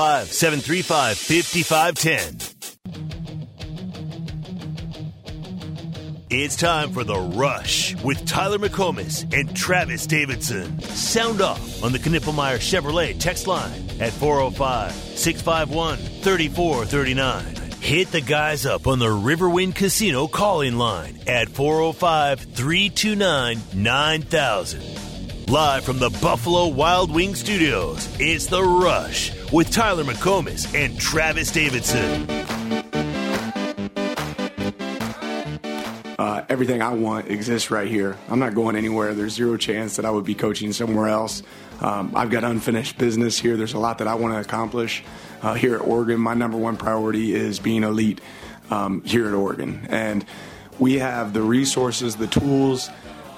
735 5510. It's time for The Rush with Tyler McComas and Travis Davidson. Sound off on the Knippelmier Chevrolet text line at 405 651 3439. Hit the guys up on the Riverwind Casino calling line at 405 329 9000. Live from the Buffalo Wild Wing Studios, it's The Rush with Tyler McComas and Travis Davidson. Uh, everything I want exists right here. I'm not going anywhere. There's zero chance that I would be coaching somewhere else. Um, I've got unfinished business here. There's a lot that I want to accomplish uh, here at Oregon. My number one priority is being elite um, here at Oregon. And we have the resources, the tools.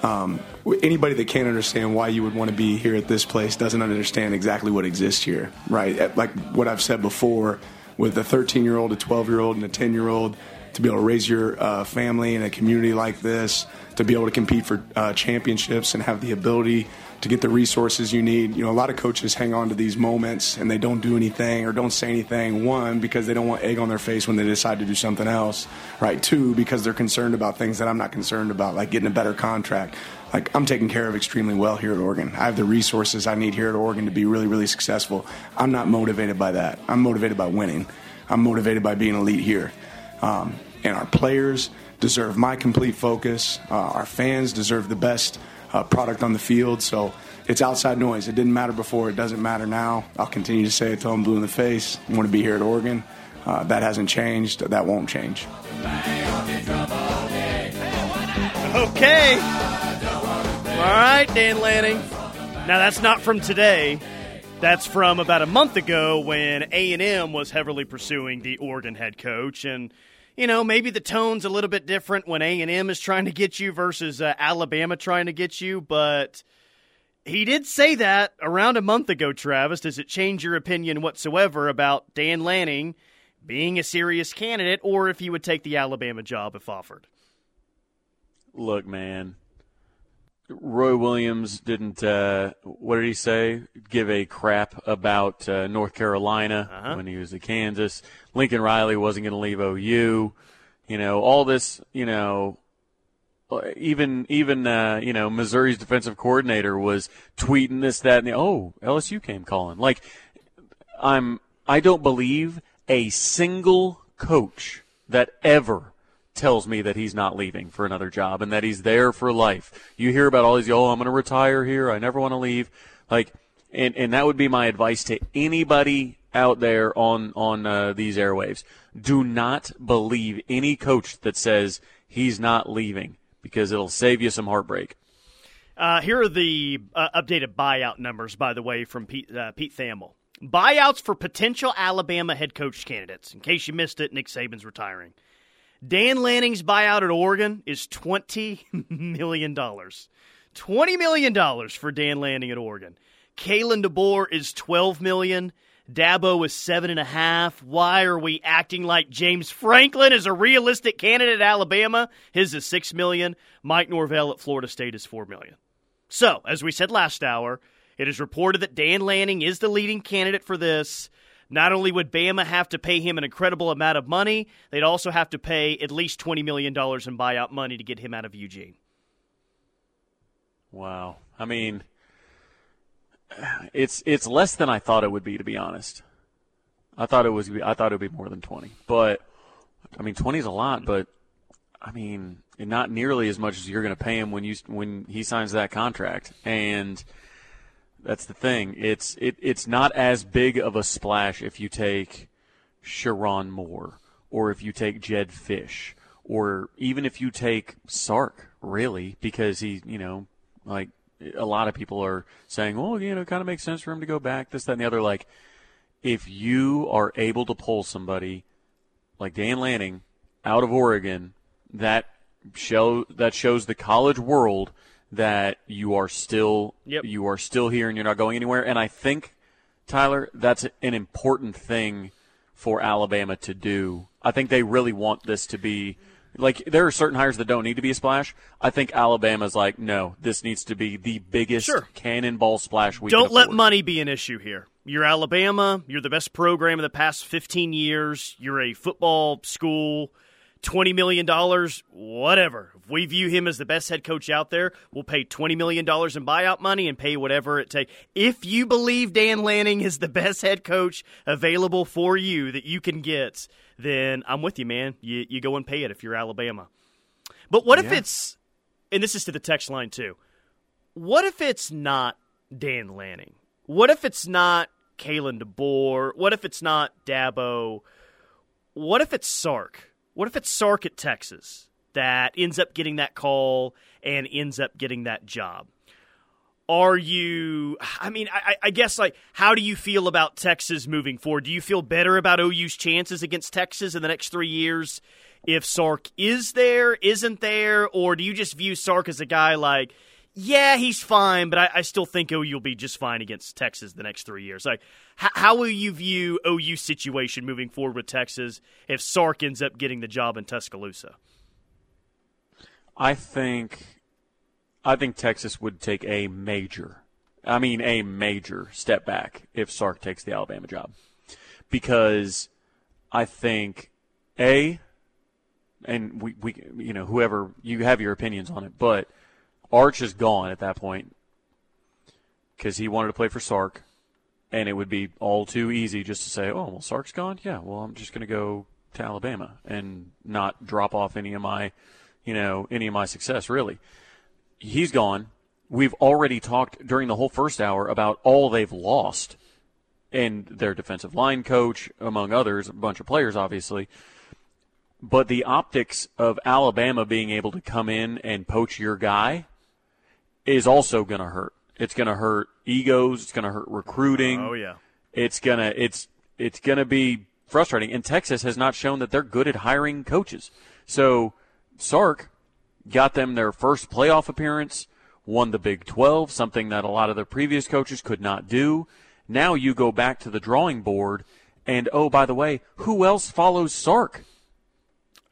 Um, anybody that can't understand why you would want to be here at this place doesn't understand exactly what exists here, right? Like what I've said before, with a 13 year old, a 12 year old, and a 10 year old to be able to raise your uh, family in a community like this, to be able to compete for uh, championships and have the ability to get the resources you need. You know, a lot of coaches hang on to these moments and they don't do anything or don't say anything. One, because they don't want egg on their face when they decide to do something else, right? Two, because they're concerned about things that I'm not concerned about, like getting a better contract. Like, I'm taken care of extremely well here at Oregon. I have the resources I need here at Oregon to be really, really successful. I'm not motivated by that. I'm motivated by winning. I'm motivated by being elite here. Um, and our players deserve my complete focus. Uh, our fans deserve the best uh, product on the field. So it's outside noise. It didn't matter before. It doesn't matter now. I'll continue to say it till I'm blue in the face. I want to be here at Oregon. Uh, that hasn't changed. That won't change. Okay. All right, Dan Lanning. Now that's not from today. That's from about a month ago when A&M was heavily pursuing the Oregon head coach and you know, maybe the tone's a little bit different when A&M is trying to get you versus uh, Alabama trying to get you, but he did say that around a month ago, Travis. Does it change your opinion whatsoever about Dan Lanning being a serious candidate or if he would take the Alabama job if offered? Look, man, Roy Williams didn't. Uh, what did he say? Give a crap about uh, North Carolina uh-huh. when he was at Kansas. Lincoln Riley wasn't going to leave OU. You know all this. You know, even even uh, you know Missouri's defensive coordinator was tweeting this, that, and the, oh LSU came calling. Like I'm. I don't believe a single coach that ever tells me that he's not leaving for another job and that he's there for life. You hear about all these, oh, I'm going to retire here. I never want to leave. Like, and, and that would be my advice to anybody out there on, on uh, these airwaves. Do not believe any coach that says he's not leaving because it'll save you some heartbreak. Uh, here are the uh, updated buyout numbers, by the way, from Pete, uh, Pete Thamel. Buyouts for potential Alabama head coach candidates. In case you missed it, Nick Saban's retiring. Dan Lanning's buyout at Oregon is $20 million. $20 million for Dan Lanning at Oregon. Kalen DeBoer is 12 million. Dabo is seven and a half. Why are we acting like James Franklin is a realistic candidate at Alabama? His is six million. Mike Norvell at Florida State is four million. So, as we said last hour, it is reported that Dan Lanning is the leading candidate for this. Not only would Bama have to pay him an incredible amount of money, they'd also have to pay at least $20 million in buyout money to get him out of Eugene. Wow. I mean, it's it's less than I thought it would be to be honest. I thought it was I thought it would be more than 20. But I mean 20 is a lot, but I mean, not nearly as much as you're going to pay him when you when he signs that contract. And that's the thing. It's it, it's not as big of a splash if you take Sherrone Moore or if you take Jedd Fisch or even if you take Sark, really, because he, you know, like a lot of people are saying, well, you know, it kind of makes sense for him to go back, this, that, and the other. Like, if you are able to pull somebody like Dan Lanning out of Oregon, that show that shows the college world – that you are still yep. you are still here and you're not going anywhere. And I think Tyler, that's an important thing for Alabama to do. I think they really want this to be like there are certain hires that don't need to be a splash. I think Alabama's like, no, this needs to be the biggest sure. cannonball splash we don't let money be an issue here. You're Alabama. You're the best program in the past 15 years. You're a football school. $20 million, whatever. If we view him as the best head coach out there, we'll pay $20 million in buyout money and pay whatever it takes. If you believe Dan Lanning is the best head coach available for you that you can get, then I'm with you, man. You, you go and pay it if you're Alabama. But what yeah. if it's, and this is to the text line too, what if it's not Dan Lanning? What if it's not Kalen DeBoer? What if it's not Dabo? What if it's Sark? What if it's Sark at Texas that ends up getting that call and ends up getting that job? Are you, I mean, I, I, guess, like, how do you feel about Texas moving forward? Do you feel better about OU's chances against Texas in the next three years if Sark is there, isn't there? Or do you just view Sark as a guy like, yeah, he's fine, but I, I still think OU will be just fine against Texas the next three years. Like, h- how will you view OU situation moving forward with Texas if Sark ends up getting the job in Tuscaloosa? I think, I think Texas would take a major, I mean a major step back if Sark takes the Alabama job, because I think a, and we we you know whoever you have your opinions on it, but Arch is gone at that point because he wanted to play for Sark, and it would be all too easy just to say, "Oh, well, Sark's gone. Yeah, well, I'm just going to go to Alabama and not drop off any of my, you know, any of my success. Really, he's gone. We've already talked during the whole first hour about all they've lost and their defensive line coach, among others, a bunch of players, obviously. But the optics of Alabama being able to come in and poach your guy is also going to hurt. It's going to hurt egos. It's going to hurt recruiting. Oh yeah. It's gonna it's it's gonna be frustrating. And Texas has not shown that they're good at hiring coaches. So Sark got them their first playoff appearance, won the Big 12, something that a lot of the previous coaches could not do. Now you go back to the drawing board, and oh, by the way, who else follows Sark?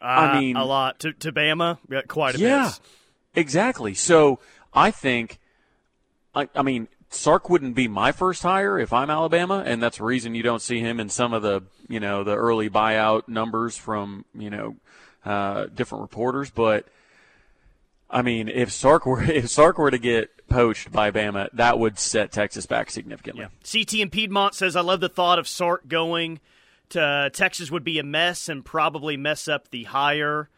Uh, I mean, a lot to, to Bama, quite a yeah, bit. Yeah, exactly. So I think, I, I mean, Sark wouldn't be my first hire if I'm Alabama, and that's the reason you don't see him in some of the you know the early buyout numbers from you know uh, different reporters. But I mean, if Sark were if Sark were to get poached by Bama, that would set Texas back significantly. Yeah. CT in Piedmont says, "I love the thought of Sark going to Texas would be a mess and probably mess up the hire."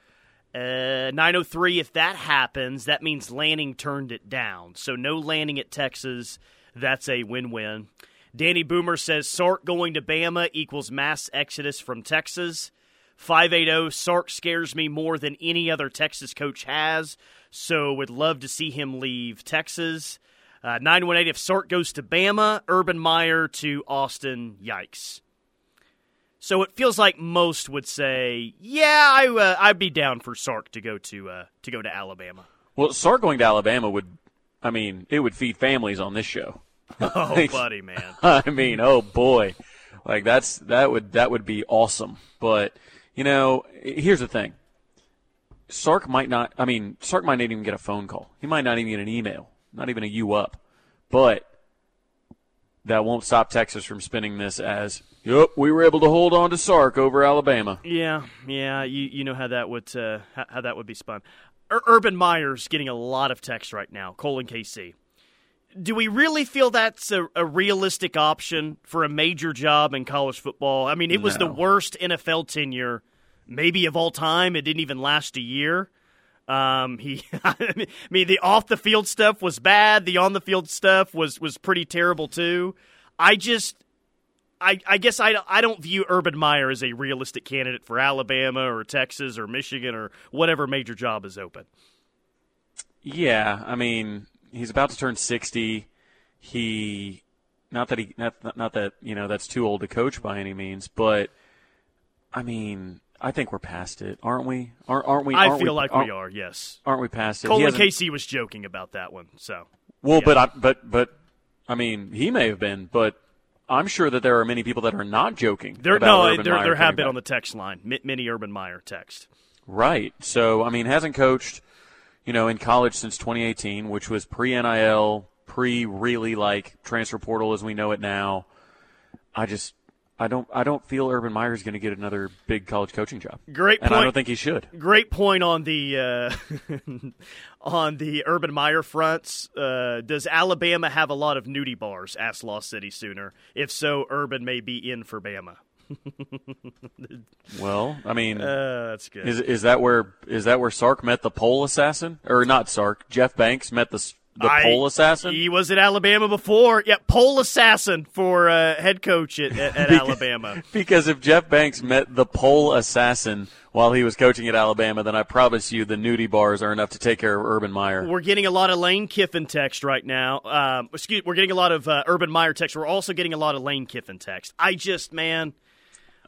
Uh, 903, if that happens, that means Lanning turned it down. So no Lanning at Texas. That's a win win. Danny Boomer says Sark going to Bama equals mass exodus from Texas. 580 Sark scares me more than any other Texas coach has, so would love to see him leave Texas. Uh, 918 if Sark goes to Bama, Urban Meyer to Austin, yikes. So it feels like most would say, "Yeah, I, uh, I'd be down for Sark to go to uh, to go to Alabama." Well, Sark going to Alabama would, I mean, it would feed families on this show. Oh, buddy, man. I mean, oh boy, like that's that would that would be awesome. But you know, here's the thing: Sark might not. I mean, Sark might not even get a phone call. He might not even get an email. Not even a U up. But that won't stop Texas from spinning this as, "Yep, we were able to hold on to Sark over Alabama." Yeah, yeah, you you know how that would uh, how, how, that would be spun. Ur- Urban Meyer's getting a lot of text right now. Colin KC. Do we really feel that's a, a, realistic option for a major job in college football? I mean, it was no. the worst NFL tenure, maybe of all time. It didn't even last a year. Um, he, I mean, the off the field stuff was bad. The on the field stuff was was pretty terrible too. I just, I, I guess I, I don't view Urban Meyer as a realistic candidate for Alabama or Texas or Michigan or whatever major job is open. Yeah, I mean, he's about to turn sixty. He, not that he, not not that you know that's too old to coach by any means, but I mean, I think we're past it, aren't we? Aren't, aren't we? Aren't I feel we, like we are. Yes. Aren't we past it? Colin Casey was joking about that one. So. Well, yeah. but I, but but I mean, he may have been, but I'm sure that there are many people that are not joking. There, no, there, there have been back. on the text line, many Urban Meyer text. Right. So I mean, hasn't coached, you know, in college since 2018, which was pre NIL, pre really like transfer portal as we know it now. I just I don't I don't feel Urban Meyer is going to get another big college coaching job. Great point. and. I don't think he should. Great point on the uh, on the Urban Meyer fronts. Uh, does Alabama have a lot of nudie bars? Asked Lost City Sooner. If so, Urban may be in for Bama. well, I mean, uh, that's good. Is is that where is that where Sark met the pole assassin, or not Sark? Jeff Banks met the the I, pole assassin. He was at Alabama before. Yeah, pole assassin for uh, head coach at, at, at because, Alabama. Because if Jeff Banks met the pole assassin while he was coaching at Alabama, then I promise you the nudie bars are enough to take care of Urban Meyer. We're getting a lot of Lane Kiffin text right now. Um, excuse, we're getting a lot of uh, Urban Meyer text. We're also getting a lot of Lane Kiffin text. I just, man.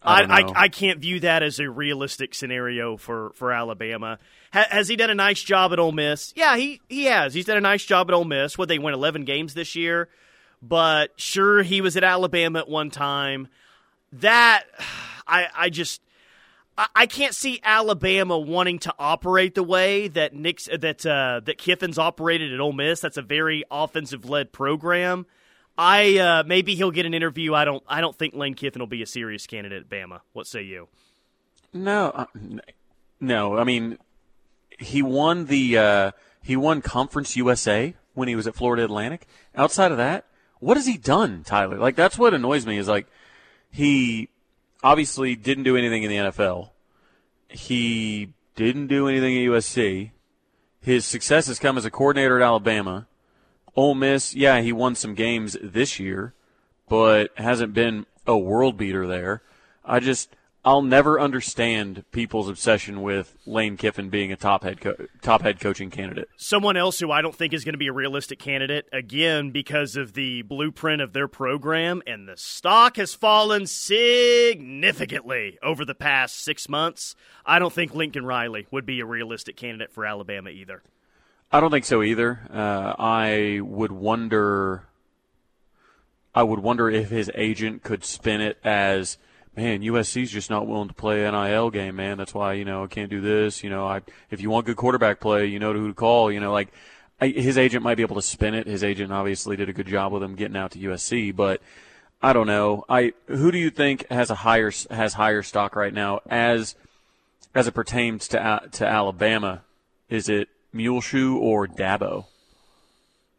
I, I, I, can't view that as a realistic scenario for, for Alabama. Ha, has he done a nice job at Ole Miss? Yeah, he, he has. He's done a nice job at Ole Miss. What they win eleven games this year, but sure he was at Alabama at one time. That I I just I can't see Alabama wanting to operate the way that Nick's that uh, that Kiffin's operated at Ole Miss. That's a very offensive led program. I uh, maybe he'll get an interview. I don't. I don't think Lane Kiffin will be a serious candidate at Bama. What say you? No, uh, no. I mean, he won the uh, he won Conference USA when he was at Florida Atlantic. Outside of that, what has he done, Tyler? Like that's what annoys me is like he obviously didn't do anything in the NFL. He didn't do anything at USC. His success has come as a coordinator at Alabama. Ole Miss, yeah, he won some games this year, but hasn't been a world beater there. I just I'll never understand people's obsession with Lane Kiffin being a top head co- top head coaching candidate. Someone else who I don't think is going to be a realistic candidate again because of the blueprint of their program and the stock has fallen significantly over the past 6 months. I don't think Lincoln Riley would be a realistic candidate for Alabama either. I don't think so either. Uh, I would wonder I would wonder if his agent could spin it as man, USC's just not willing to play NIL game, man. That's why you know I can't do this. You know, I if you want good quarterback play, you know who to call. You know, like I, his agent might be able to spin it. His agent obviously did a good job with him getting out to USC, but I don't know. I who do you think has a higher has higher stock right now as as it pertains to to Alabama? Is it Muleshoe or Dabo?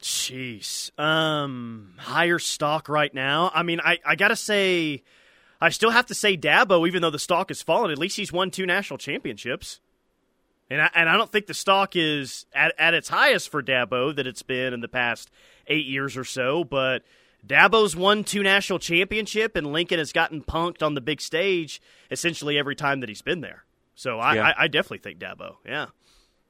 Jeez, um, higher stock right now. I mean, I I gotta say I still have to say Dabo, even though the stock has fallen. At least he's won two national championships. And I, and I don't think the stock is at, at its highest for Dabo that it's been in the past eight years or so. But Dabo's won two national championship, and Lincoln has gotten punked on the big stage essentially every time that he's been there. So I, yeah. I, I definitely think Dabo. Yeah.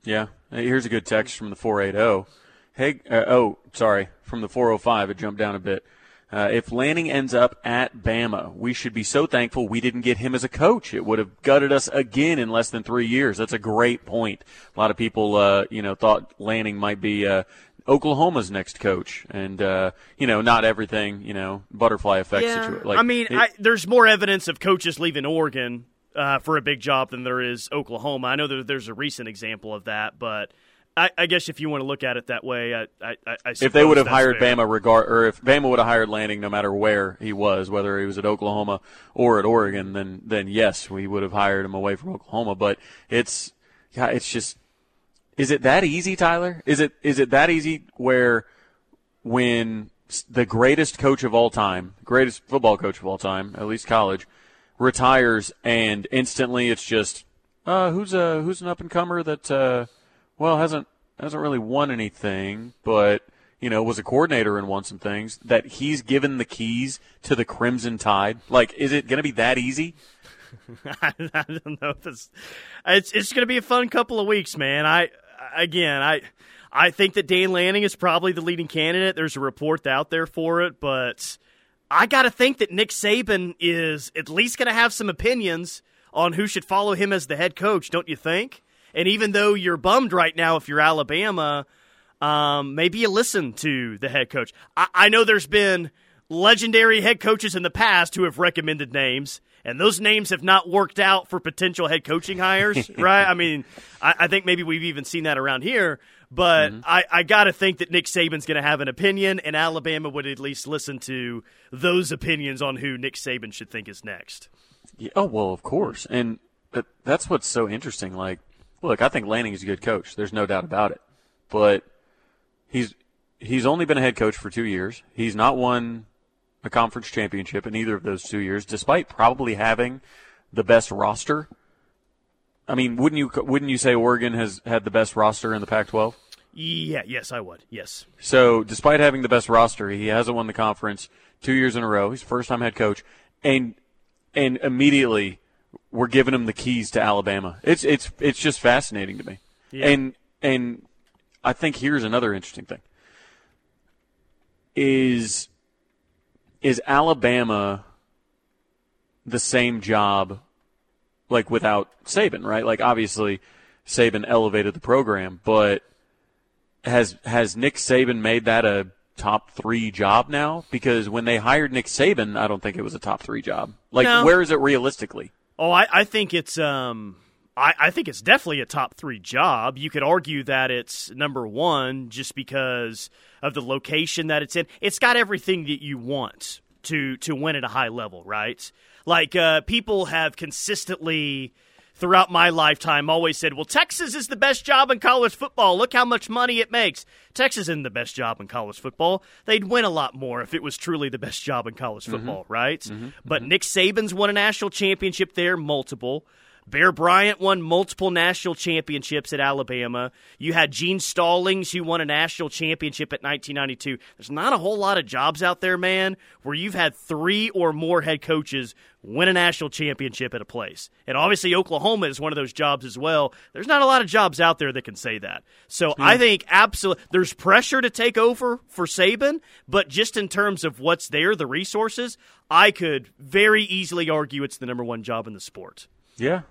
Yeah. Here's a good text from the 480. Hey, uh, oh, sorry, from the 405. It jumped down a bit. Uh, if Lanning ends up at Bama, we should be so thankful we didn't get him as a coach. It would have gutted us again in less than three years. That's a great point. A lot of people, uh, you know, thought Lanning might be uh, Oklahoma's next coach, and uh, you know, not everything, you know, butterfly effect. Yeah, situa- like, I mean, it, I, there's more evidence of coaches leaving Oregon uh, for a big job than there is Oklahoma. I know that there's a recent example of that, but I, I, guess if you want to look at it that way, I, I, I if they would have hired fair. Bama regard, or if Bama would have hired Lanning, no matter where he was, whether he was at Oklahoma or at Oregon, then then yes, we would have hired him away from Oklahoma. But it's yeah, it's just is it that easy, Tyler? Is it is it that easy where when the greatest coach of all time, greatest football coach of all time, at least college, retires and instantly it's just uh, who's a who's an up and comer that. Uh, well, hasn't hasn't really won anything, but you know, was a coordinator and won some things. That he's given the keys to the Crimson Tide. Like, is it going to be that easy? I, don't know. It's it's, it's going to be a fun couple of weeks, man. I again, I I think that Dan Lanning is probably the leading candidate. There's a report out there for it, but I got to think that Nick Saban is at least going to have some opinions on who should follow him as the head coach. Don't you think? And even though you're bummed right now if you're Alabama, um, maybe you listen to the head coach. I, I know there's been legendary head coaches in the past who have recommended names, and those names have not worked out for potential head coaching hires, right? I mean, I, I, think maybe we've even seen that around here. But Mm-hmm. I, I got to think that Nick Saban's going to have an opinion, and Alabama would at least listen to those opinions on who Nick Saban should think is next. Yeah, oh well, of course, and that, that's what's so interesting. Like, look, I think Lanning is a good coach. There's no doubt about it. But he's he's only been a head coach for two years. He's not won a conference championship in either of those two years, despite probably having the best roster. I mean, wouldn't you wouldn't you say Oregon has had the best roster in the Pac-12? Yeah, yes, I would. Yes. So, despite having the best roster, he hasn't won the conference two years in a row. He's first time head coach, and and immediately we're giving him the keys to Alabama. It's it's it's just fascinating to me. Yeah. And and I think here's another interesting thing. Is is Alabama the same job like without Saban, right? Like obviously Saban elevated the program, but has has Nick Saban made that a top three job now? Because when they hired Nick Saban, I don't think it was a top three job. Like No. where is it realistically? Oh, I, I think it's um, I, I think it's definitely a top three job. You could argue that it's number one just because of the location that it's in. It's got everything that you want to to win at a high level, right? Like uh, people have consistently throughout my lifetime always said, "Well, Texas is the best job in college football. Look how much money it makes." Texas isn't the best job in college football. They'd win a lot more if it was truly the best job in college mm-hmm. football, right? Mm-hmm. But mm-hmm. Nick Saban's won a national championship there, multiple. Bear Bryant won multiple national championships at Alabama. You had Gene Stallings, who won a national championship at 1992. There's not a whole lot of jobs out there, man, where you've had three or more head coaches win a national championship at a place. And obviously, Oklahoma is one of those jobs as well. There's not a lot of jobs out there that can say that. So hmm. I think absolutely there's pressure to take over for Saban, but just in terms of what's there, the resources, I could very easily argue it's the number one job in the sport. Yeah,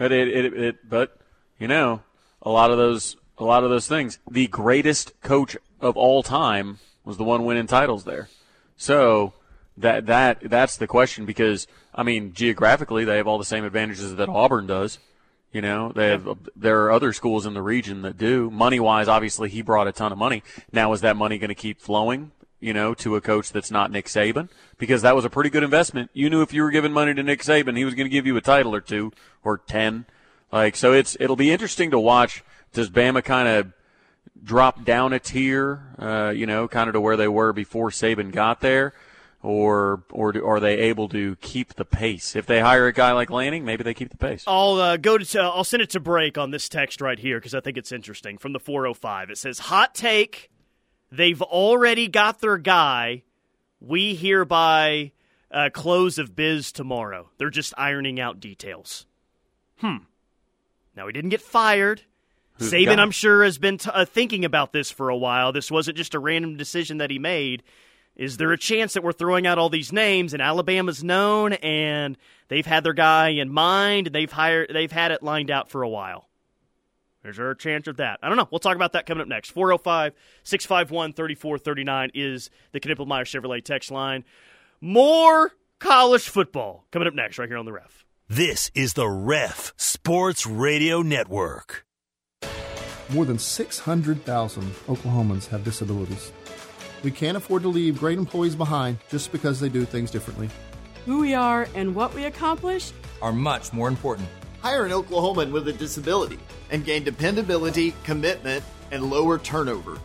but it, it, it but you know a lot of those a lot of those things. The greatest coach of all time was the one winning titles there. So that that that's the question because I mean geographically they have all the same advantages that Auburn does. You know they have there are other schools in the region that do money wise. Obviously he brought a ton of money. Now is that money going to keep flowing? You know, to a coach that's not Nick Saban, because that was a pretty good investment. You knew if you were giving money to Nick Saban, he was going to give you a title or two or ten. Like so, it's it'll be interesting to watch. Does Bama kind of drop down a tier, uh, you know, kind of to where they were before Saban got there, or or do, are they able to keep the pace? If they hire a guy like Lanning, maybe they keep the pace. I'll uh, go to. uh, I'll send it to break on this text right here because I think it's interesting from the 405. It says, "Hot take: They've already got their guy. We hereby uh, close of biz tomorrow. They're just ironing out details." Hmm. Now he didn't get fired. Who's Saban. I'm sure, has been t- uh, thinking about this for a while. This wasn't just a random decision that he made. Is there a chance that we're throwing out all these names and Alabama's known and they've had their guy in mind and they've hired they've had it lined out for a while? Is there a chance of that? I don't know. We'll talk about that coming up next. 405 651 3439 is the Knippelmier Chevrolet text line. More college football coming up next, right here on the ref. This is the Ref Sports Radio Network. More than 600,000 Oklahomans have disabilities. We can't afford to leave great employees behind just because they do things differently. Who we are and what we accomplish are much more important. Hire an Oklahoman with a disability and gain dependability, commitment, and lower turnover.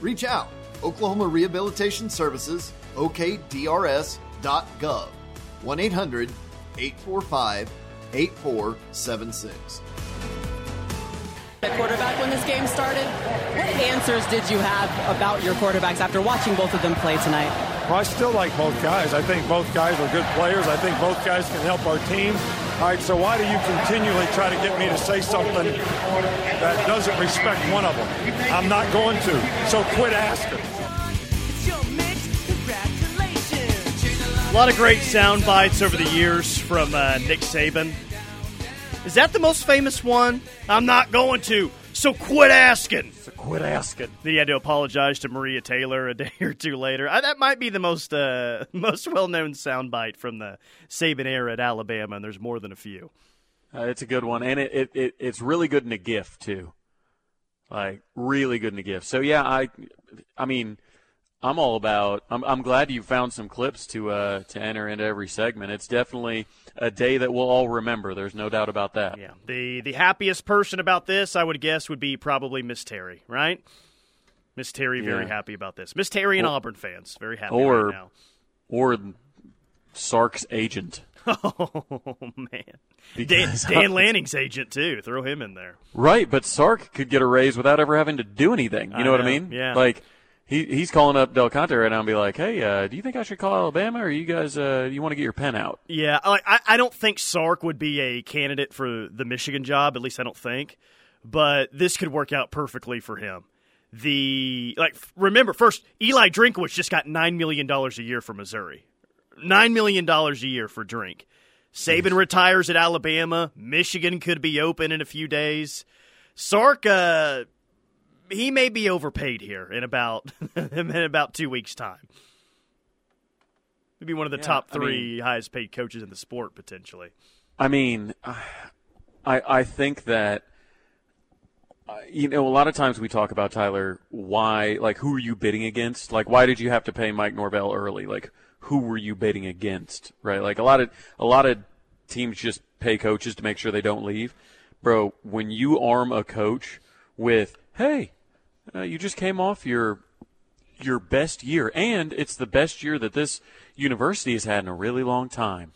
Reach out. Oklahoma Rehabilitation Services, okdrs.gov. 1 800 845 8476. the quarterback when this game started. What answers did you have about your quarterbacks after watching both of them play tonight? Well, I still like both guys. I think both guys are good players. I think both guys can help our team. All right, so why do you continually try to get me to say something that doesn't respect one of them? I'm not going to. So quit asking. A lot of great sound bites over the years from uh, Nick Saban. Is that the most famous one? I'm not going to, so quit asking. So quit asking. Then he had to apologize to Maria Taylor a day or two later. Uh, that might be the most uh, most well known soundbite from the Saban era at Alabama, and there's more than a few. Uh, it's a good one, and it, it, it it's really good in a GIF too. like really good in a gift. So yeah, I, I mean, I'm all about. I'm, I'm glad you found some clips to uh, to enter into every segment. It's definitely a day that we'll all remember. There's no doubt about that. Yeah. The the happiest person about this, I would guess, would be probably Miss Terry, right? Miss Terry, very Yeah. happy about this. Miss Terry and Or- Auburn fans, very happy or right now. or Sark's agent. Oh man, Dan, Because- Dan Lanning's agent too. Throw him in there. Right, but Sark could get a raise without ever having to do anything. You I know, what I mean? yeah. Like he he's calling up Del Conte right now and be like, "Hey, uh, do you think I should call Alabama, or you guys uh, you want to get your pen out?" Yeah, I, I- don't think Sark would be a candidate for the Michigan job. At least I don't think. But this could work out perfectly for him. The like, remember first, Eli Drinkwitz just got nine million dollars a year for Missouri. Nine million dollars a year for Drink. Saban retires at Alabama. Michigan could be open in a few days. Sark, uh, he may be overpaid here in about in about two weeks' time. Maybe one of the Yeah, top I mean- three highest paid coaches in the sport potentially. I mean, I I think that uh, you know a lot of times we talk about Tyler. Why, like, who are you bidding against? Like, why did you have to pay Mike Norvell early? Like, who were you bidding against? Right? Like a lot of a lot of teams just pay coaches to make sure they don't leave. Bro, when you arm a coach with, "Hey, uh, you just came off your your best year, and it's the best year that this university has had in a really long time.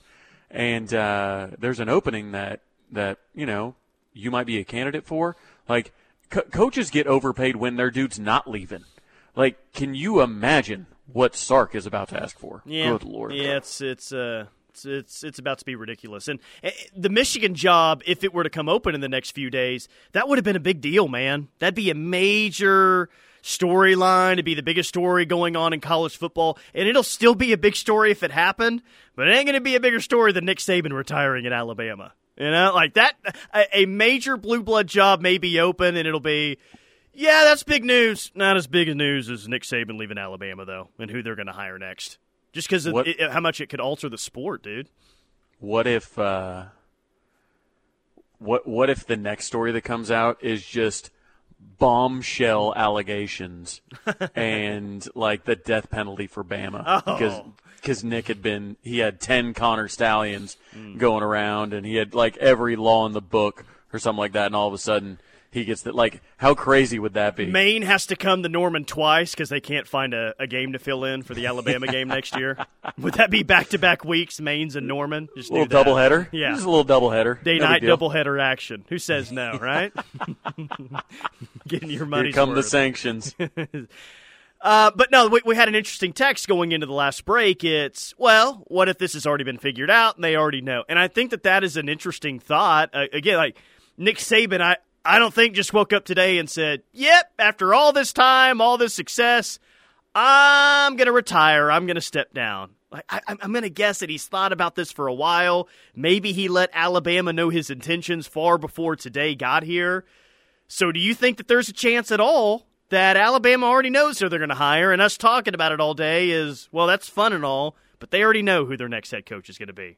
And uh, there's an opening that that you know you might be a candidate for. Like co- coaches get overpaid when their dude's not leaving. Like, can you imagine what Sark is about to ask for? Yeah, Good lord. Yeah, it's it's uh it's it's, it's about to be ridiculous. And uh, the Michigan job, if it were to come open in the next few days, that would have been a big deal, man. That'd be a major storyline. It'd be the biggest story going on in college football, and it'll still be a big story if it happened. But it ain't going to be a bigger story than Nick Saban retiring at Alabama. You know, like that. A, a major blue blood job may be open, and it'll be. Yeah, that's big news. Not as big a news as Nick Saban leaving Alabama, though, and who they're going to hire next. Just because of it, how much it could alter the sport, dude. What if uh, what what if the next story that comes out is just bombshell allegations and like the death penalty for Bama Oh. because because Nick had been he had ten Connor Stalions Mm. going around and he had like every law in the book or something like that and all of a sudden he gets that like how crazy would that be? Maine has to come to Norman twice because they can't find a, a game to fill in for the Alabama game next year. Would that be back to back weeks, Maine's and Norman? Just a little do doubleheader, Yeah. just a little doubleheader. Day no night doubleheader action. Who says no, right? Getting your money. Here come the sanctions. Uh, but no, we, we had an interesting text going into the last break. It's, well, what if this has already been figured out and they already know? And I think that that is an interesting thought. Uh, again, like Nick Saban, I, I don't think just woke up today and said, yep, after all this time, all this success, I'm going to retire. I'm going to step down. Like, I, I'm going to guess that he's thought about this for a while. Maybe he let Alabama know his intentions far before today got here. So do you think that there's a chance at all that Alabama already knows who they're going to hire, and us talking about it all day is, well, that's fun and all, but they already know who their next head coach is going to be.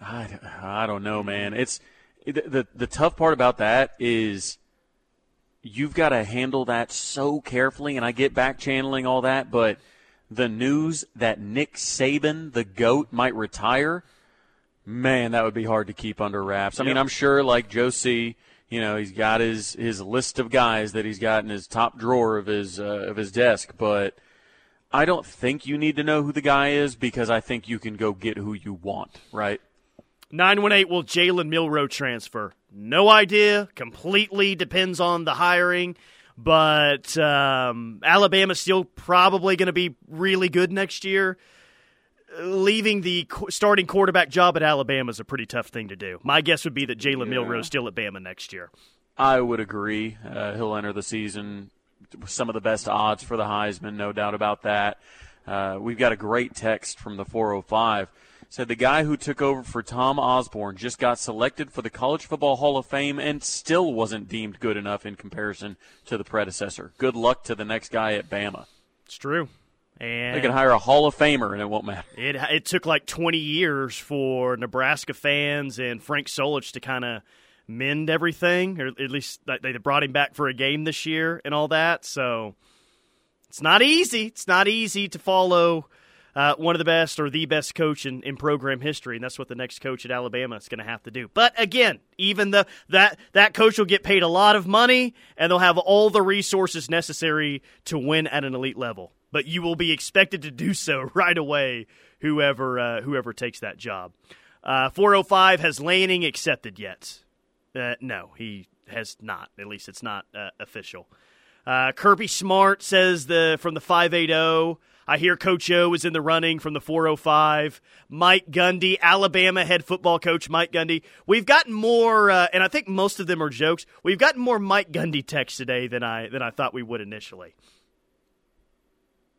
I, I don't know, man. It's the, the the tough part about that is you've got to handle that so carefully. And I get back channeling all that, but the news that Nick Saban, the goat, might retire, man, that would be hard to keep under wraps. I mean, I'm sure like Joe C. You know, he's got his his list of guys that he's got in his top drawer of his uh, of his desk, but. I don't think you need to know who the guy is because I think you can go get who you want, right? 918 will Jalen Milroe transfer? No idea. Completely depends on the hiring. But um, Alabama's still probably going to be really good next year. Leaving the starting quarterback job at Alabama is a pretty tough thing to do. My guess would be that Jalen Milroe's still at Bama next year. I would agree. Uh, he'll enter the season with some of the best odds for the Heisman, no doubt about that. Uh, we've got a great text from the 405. Said the guy who took over for Tom Osborne just got selected for the College Football Hall of Fame and still wasn't deemed good enough in comparison to the predecessor. Good luck to the next guy at Bama. It's true. And They can hire a Hall of Famer and it won't matter. It it took like 20 years for Nebraska fans and Frank Solich to kind of mend everything, or at least they brought him back for a game this year and all that. So it's not easy. It's not easy to follow uh, one of the best or the best coach in, in program history, and that's what the next coach at Alabama is going to have to do. But again, even the that that coach will get paid a lot of money, and they'll have all the resources necessary to win at an elite level. But you will be expected to do so right away, whoever uh, whoever takes that job. Uh, 405 has Lanning accepted yet? Uh, no, he has not. At least it's not uh, official. Uh, Kirby Smart says the from the 580. I hear Coach O is in the running from the 405. Mike Gundy, Alabama head football coach Mike Gundy. We've gotten more, uh, and I think most of them are jokes. We've gotten more Mike Gundy texts today than I than I thought we would initially.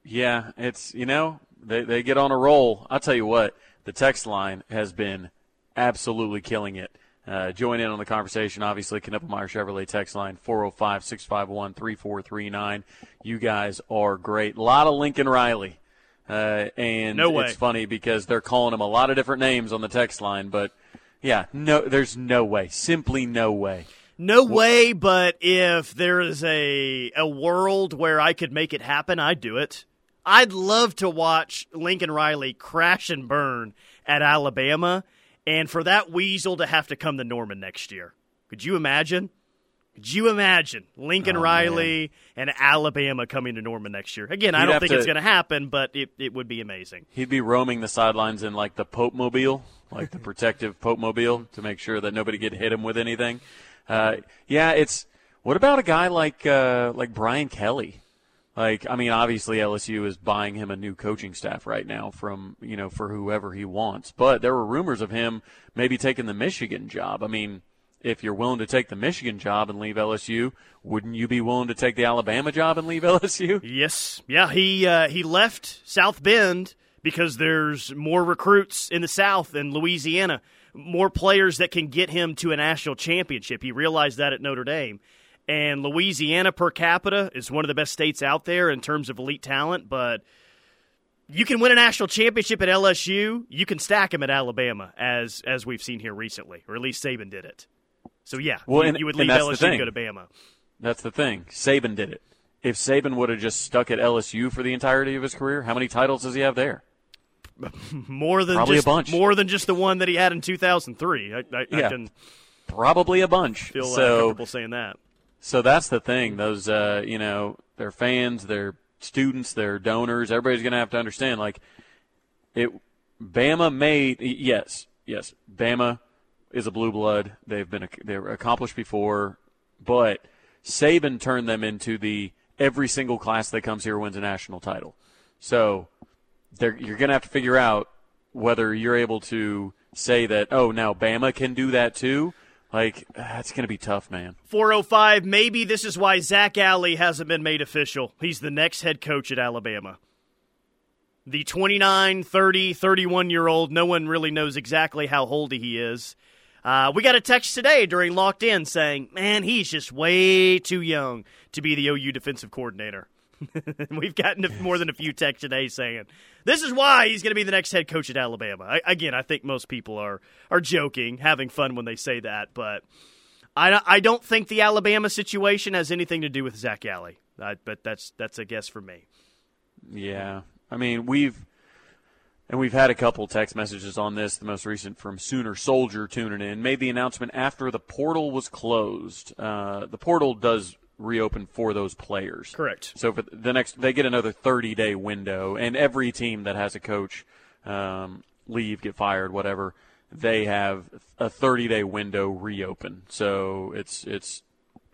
Yeah, it's you know they they get on a roll. I'll tell you what, the text line has been absolutely killing it. Uh, join in on the conversation. Obviously, Knippelmier Chevrolet text line 405 651 3439. You guys are great. A lot of Lincoln Riley. Uh, and no it's funny because they're calling him a lot of different names on the text line, but yeah, no, there's no way. Simply no way. No way, but if there is a a world where I could make it happen, I'd do it. I'd love to watch Lincoln Riley crash and burn at Alabama and for that weasel to have to come to Norman next year. Could you imagine? Could you imagine Lincoln oh, Riley man. and Alabama coming to Norman next year? Again, He'd I don't think to, it's going to happen, but it, it would be amazing. He'd be roaming the sidelines in like the Pope Mobile, like the protective Pope Mobile, to make sure that nobody could hit him with anything. Uh, yeah, it's. What about a guy like uh, like Brian Kelly? Like, I mean, obviously LSU is buying him a new coaching staff right now from, you know, for whoever he wants. But there were rumors of him maybe taking the Michigan job. I mean, if you're willing to take the Michigan job and leave LSU, wouldn't you be willing to take the Alabama job and leave LSU? Yes. Yeah, he uh, he left South Bend because there's more recruits in the South than Louisiana, more players that can get him to a national championship. He realized that at Notre Dame. And Louisiana per capita is one of the best states out there in terms of elite talent, but you can win a national championship at LSU. You can stack them at Alabama, as as we've seen here recently, or at least Saban did it. So yeah, well, you, and, you would leave LSU and go to Bama. That's the thing. Saban did it. If Saban would have just stuck at LSU for the entirety of his career, how many titles does he have there? more than probably just, a bunch. More than just the one that he had in 2003. I, I, yeah, I can probably a bunch. Feel uh, so, comfortable saying that. So that's the thing. Those, uh, you know, their fans, their students, their donors, everybody's going to have to understand. Like, it, Bama made yes, yes, Bama is a blue blood. They've been they're accomplished before, but Saban turned them into the every single class that comes here wins a national title. So you're going to have to figure out whether you're able to say that oh now Bama can do that too like, that's going to be tough, man. 405, maybe this is why Zac Alley hasn't been made official. He's the next head coach at Alabama. The 29, 30, 31 year old, no one really knows exactly how old he is. Uh, we got a text today during Locked In saying, man, he's just way too young to be the OU defensive coordinator. We've gotten more than a few texts today saying this is why he's going to be the next head coach at Alabama. I, again, I think most people are are joking, having fun when they say that, but I, I don't think the Alabama situation has anything to do with Zac Alley. I, but that's that's a guess for me. Yeah, I mean we've and we've had a couple text messages on this. The most recent from Sooner Soldier tuning in made the announcement after the portal was closed. Uh, the portal does reopen for those players. Correct. So for the next, they get another 30 day window, and every team that has a coach um, leave, get fired, whatever, they have a 30 day window reopen. So it's it's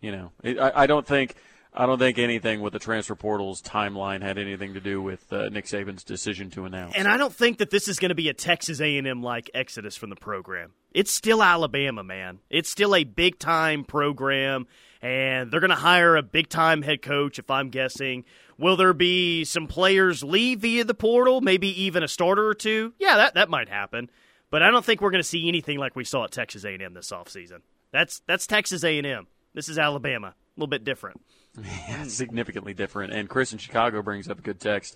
you know it, I, I don't think. I don't think anything with the transfer portal's timeline had anything to do with uh, Nick Saban's decision to announce. And I don't think that this is going to be a Texas A&M like exodus from the program. It's still Alabama, man. It's still a big time program and they're going to hire a big time head coach, if I'm guessing. Will there be some players leave via the portal, maybe even a starter or two? Yeah, that, that might happen. But I don't think we're going to see anything like we saw at Texas A&M this offseason. That's that's Texas A&M. This is Alabama. A little bit different. Yeah, significantly different. And Chris in Chicago brings up a good text.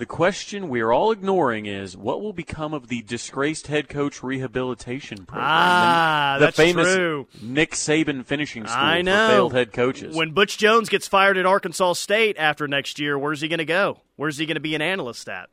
The question we are all ignoring is what will become of the disgraced head coach rehabilitation program? Ah, that's the that's famous true. Nick Saban finishing school I know. for failed head coaches. When Butch Jones gets fired at Arkansas State after next year, where's he going to go? Where's he going to be an analyst at?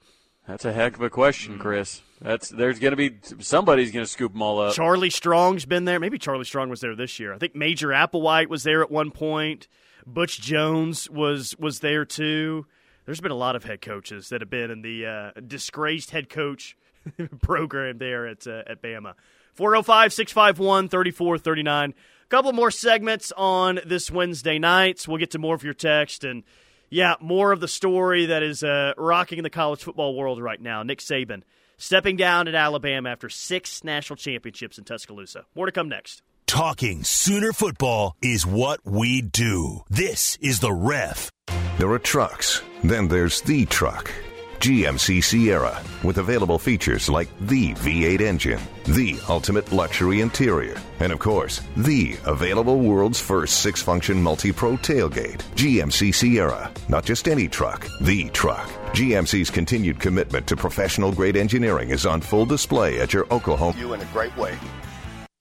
That's a heck of a question, Chris. That's there's going to be somebody's going to scoop them all up. Charlie Strong's been there. Maybe Charlie Strong was there this year. I think Major Applewhite was there at one point. Butch Jones was was there too. There's been a lot of head coaches that have been in the uh, disgraced head coach program there at uh, at Bama. 405-651-3439. A couple more segments on this Wednesday night. We'll get to more of your text and yeah, more of the story that is uh, rocking the college football world right now. Nick Saban stepping down at Alabama after six national championships in Tuscaloosa. More to come next. Talking Sooner football is what we do. This is the ref. There are trucks, then there's the truck. GMC Sierra, with available features like the V8 engine, the ultimate luxury interior, and of course, the available world's first six function multi pro tailgate. GMC Sierra, not just any truck, the truck. GMC's continued commitment to professional grade engineering is on full display at your Oklahoma. You in a great way.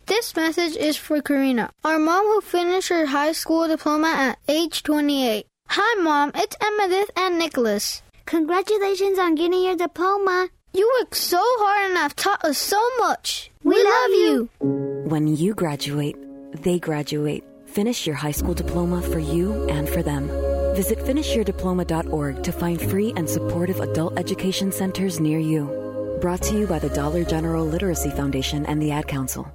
This message is for Karina, our mom who finished her high school diploma at age 28. Hi, Mom. It's Emmettith and Nicholas. Congratulations on getting your diploma. You worked so hard and have taught us so much. We, we love you. When you graduate, they graduate. Finish your high school diploma for you and for them. Visit finishyourdiploma.org to find free and supportive adult education centers near you. Brought to you by the Dollar General Literacy Foundation and the Ad Council.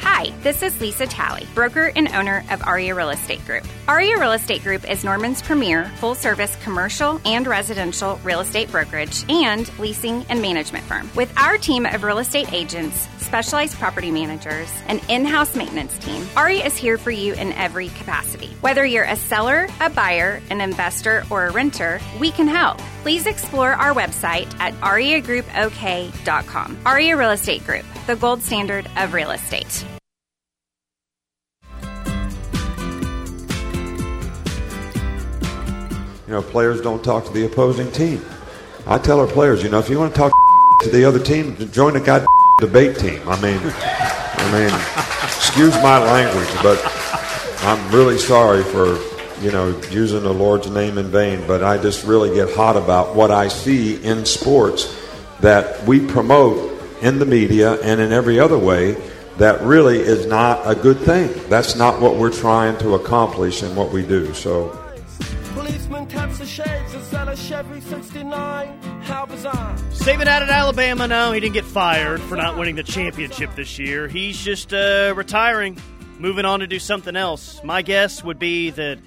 Hi, this is Lisa Talley, broker and owner of Aria Real Estate Group. Aria Real Estate Group is Norman's premier full service commercial and residential real estate brokerage and leasing and management firm. With our team of real estate agents, specialized property managers, and in house maintenance team, Aria is here for you in every capacity. Whether you're a seller, a buyer, an investor, or a renter, we can help. Please explore our website at ariagroupok.com. Aria Real Estate Group, the gold standard of real estate. You know, players don't talk to the opposing team. I tell our players, you know, if you want to talk to the other team, join the god debate team. I mean, I mean, excuse my language, but I'm really sorry for you know using the Lord's name in vain. But I just really get hot about what I see in sports that we promote in the media and in every other way that really is not a good thing. That's not what we're trying to accomplish in what we do. So. Policeman taps the shades instead of Chevy 69. How bizarre. Saban out at Alabama. No, he didn't get fired for not winning the championship this year. He's just uh, retiring, moving on to do something else. My guess would be that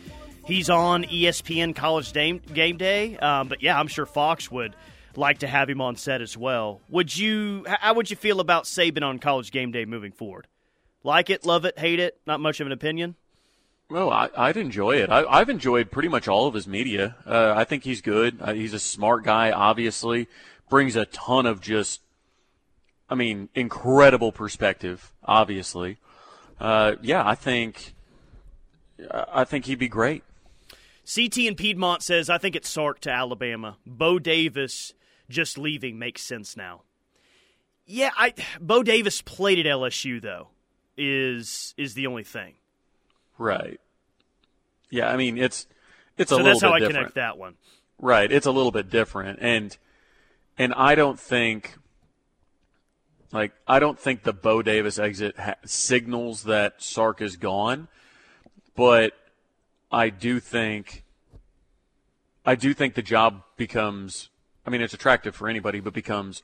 he's on ESPN College Game, game Day. Um, but yeah, I'm sure Fox would like to have him on set as well. Would you? How would you feel about Saban on College Game Day moving forward? Like it, love it, hate it? Not much of an opinion. Well, I, I'd enjoy it. I, have enjoyed pretty much all of his media. Uh, I think he's good. Uh, he's a smart guy, obviously. Brings a ton of just, I mean, incredible perspective, obviously. Uh, yeah, I think, I think he'd be great. CT in Piedmont says, I think it's Sark to Alabama. Bo Davis just leaving makes sense now. Yeah, I Bo Davis played at LSU though, is is the only thing. Right. Yeah, I mean it's it's so a little bit different. that's how I different. connect that one. Right, it's a little bit different, and and I don't think like I don't think the Bo Davis exit ha- signals that Sark is gone, but I do think I do think the job becomes I mean it's attractive for anybody, but becomes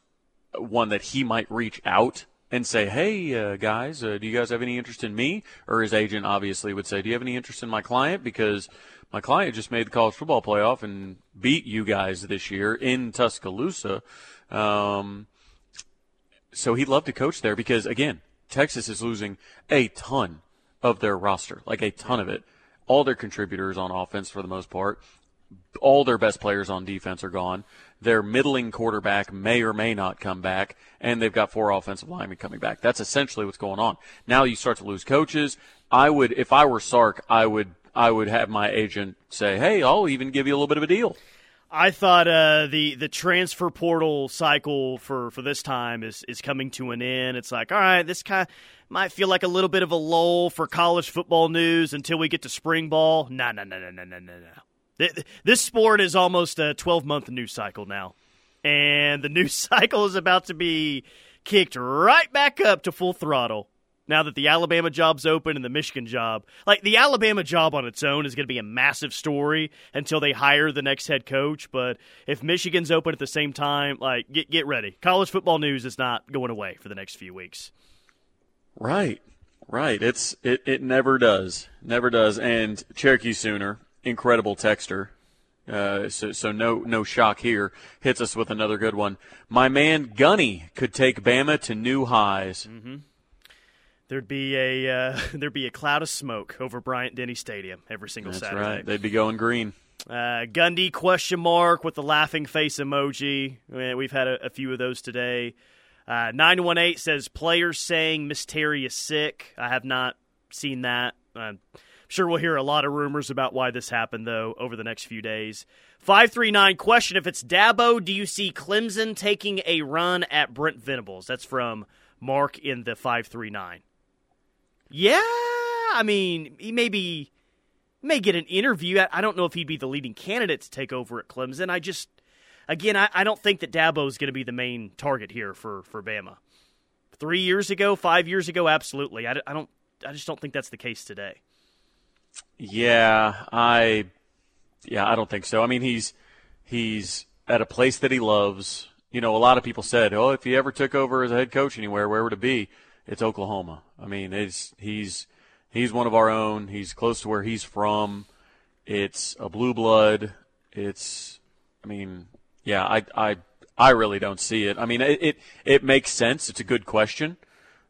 one that he might reach out and say, "Hey uh, guys, uh, do you guys have any interest in me?" Or his agent obviously would say, "Do you have any interest in my client?" Because my client just made the college football playoff and beat you guys this year in Tuscaloosa. Um, so he'd love to coach there because again, Texas is losing a ton of their roster, like a ton of it. All their contributors on offense for the most part. All their best players on defense are gone. Their middling quarterback may or may not come back, and they've got four offensive linemen coming back. That's essentially what's going on. Now you start to lose coaches. I would, if I were Sark, I would, I would have my agent say, "Hey, I'll even give you a little bit of a deal." I thought uh, the the transfer portal cycle for, for this time is is coming to an end. It's like, all right, this kind might feel like a little bit of a lull for college football news until we get to spring ball. No, no, no, no, no, no, no. This sport is almost a 12 month news cycle now, and the news cycle is about to be kicked right back up to full throttle now that the Alabama job's open and the Michigan job. Like the Alabama job on its own is going to be a massive story until they hire the next head coach, but if Michigan's open at the same time, like get get ready. College football news is not going away for the next few weeks. Right. Right. It's it it never does. Never does. And Cherokee Sooner, incredible texter. Uh, so, so no no shock here. Hits us with another good one. My man Gundy could take Bama to new highs. Mm-hmm there'd be a uh, there'd be a cloud of smoke over Bryant Denny Stadium every single That's Saturday. right. They'd be going green. Uh, Gundy question mark with the laughing face emoji. We've had a, a few of those today. Uh, nine one eight says players saying Miss Terry is sick. I have not seen that. I'm sure we'll hear a lot of rumors about why this happened though over the next few days. Five three nine question: If it's Dabo, do you see Clemson taking a run at Brent Venables? That's from Mark in the five three nine. Yeah, I mean, he may be may get an interview. I don't know if he'd be the leading candidate to take over at Clemson. I just, again, I, I don't think that Dabo is going to be the main target here for for Bama. Three years ago, five years ago, absolutely. I, I don't, I just don't think that's the case today. Yeah, I, yeah, I don't think so. I mean, he's he's at a place that he loves. You know, a lot of people said, "Oh, if he ever took over as a head coach anywhere, where would it be?" it's Oklahoma. I mean, it's he's he's one of our own. He's close to where he's from. It's a blue blood. It's I mean, yeah, I I I really don't see it. I mean, it it, it makes sense. It's a good question,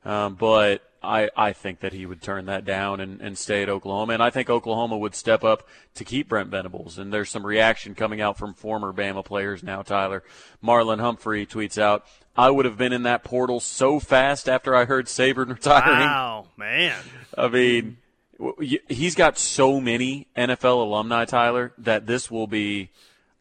um, but I, I think that he would turn that down and, and stay at Oklahoma. And I think Oklahoma would step up to keep Brent Venables. And there's some reaction coming out from former Bama players now, Tyler. Marlon Humphrey tweets out, I would have been in that portal so fast after I heard Saban retiring. Wow, man. I mean, he's got so many NFL alumni, Tyler, that this will be.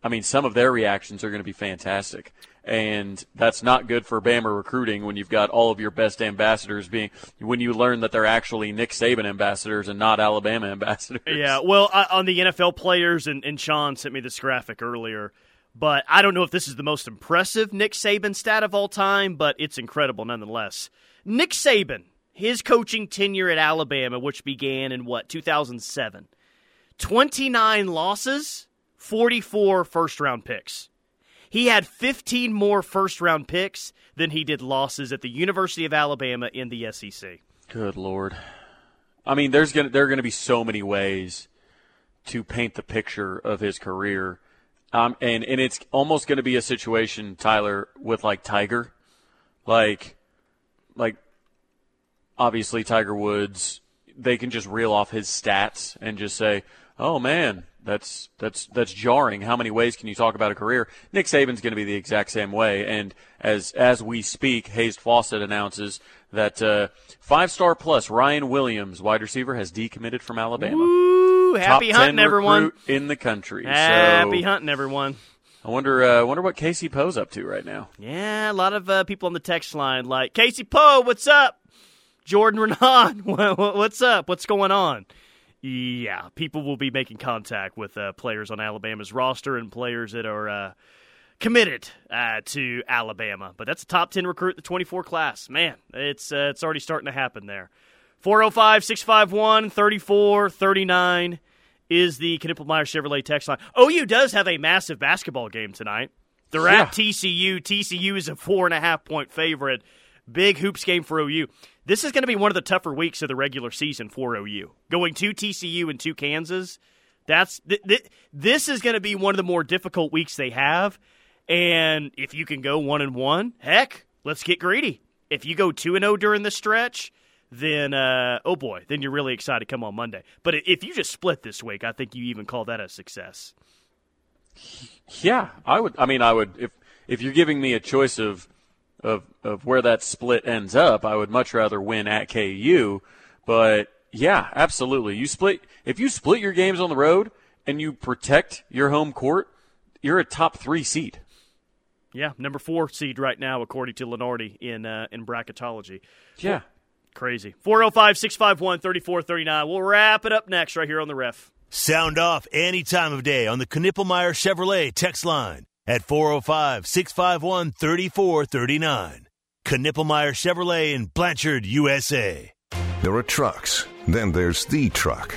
I mean, some of their reactions are going to be fantastic. And that's not good for Bama recruiting when you've got all of your best ambassadors being, when you learn that they're actually Nick Saban ambassadors and not Alabama ambassadors. Yeah, well, uh, on the NFL players, and, and Sean sent me this graphic earlier but I don't know if this is the most impressive Nick Saban stat of all time, but it's incredible nonetheless. Nick Saban, his coaching tenure at Alabama, which began in what, 2007, 29 losses, 44 first round picks. He had 15 more first round picks than he did losses at the University of Alabama in the SEC. Good lord. I mean, there's gonna there are gonna be so many ways to paint the picture of his career um, and, and it's almost going to be a situation, Tyler, with like Tiger. Like, like, obviously Tiger Woods, they can just reel off his stats and just say, oh man, that's, that's, that's jarring. How many ways can you talk about a career? Nick Saban's going to be the exact same way. And as, as we speak, Hayes Fawcett announces that, uh, five star plus Ryan Williams, wide receiver, has decommitted from Alabama. Woo! Happy Top hunting, everyone! In the country. Happy so, hunting, everyone. I wonder. Uh, wonder what Casey Poe's up to right now. Yeah, a lot of uh, people on the text line like Casey Poe, what's up? Jordan Renan, what's up? What's going on? Yeah, people will be making contact with uh, players on Alabama's roster and players that are uh, committed uh, to Alabama. But that's a top ten recruit, the twenty four class. Man, it's uh, it's already starting to happen there. 405 651 3439 is the Knippelmier Chevrolet text line. OU does have a massive basketball game tonight. They're yeah. at TCU. TCU is a four and a half point favorite. Big hoops game for OU. This is going to be one of the tougher weeks of the regular season for OU. Going to TCU and to Kansas, that's th- th- this is going to be one of the more difficult weeks they have. And if you can go one and one, heck, let's get greedy. If you go two and zero oh during the stretch, then uh, oh boy, then you're really excited to come on Monday. But if you just split this week, I think you even call that a success. Yeah, I would. I mean, I would if if you're giving me a choice of of of where that split ends up, I would much rather win at KU. But yeah, absolutely. You split if you split your games on the road and you protect your home court, you're a top three seed. Yeah, number four seed right now, according to Lunardi in uh, in bracketology. Yeah. Crazy. 405 651 3439. We'll wrap it up next right here on the ref. Sound off any time of day on the Knippelmier Chevrolet text line at 405 651 3439. Knippelmier Chevrolet in Blanchard, USA. There are trucks, then there's the truck.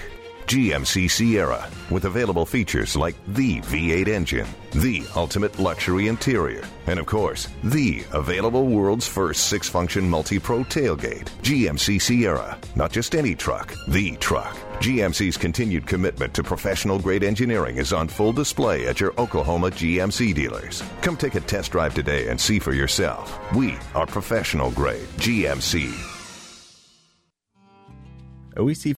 GMC Sierra, with available features like the V8 engine, the ultimate luxury interior, and of course, the available world's first six function multi pro tailgate. GMC Sierra, not just any truck, the truck. GMC's continued commitment to professional grade engineering is on full display at your Oklahoma GMC dealers. Come take a test drive today and see for yourself. We are professional grade GMC. OEC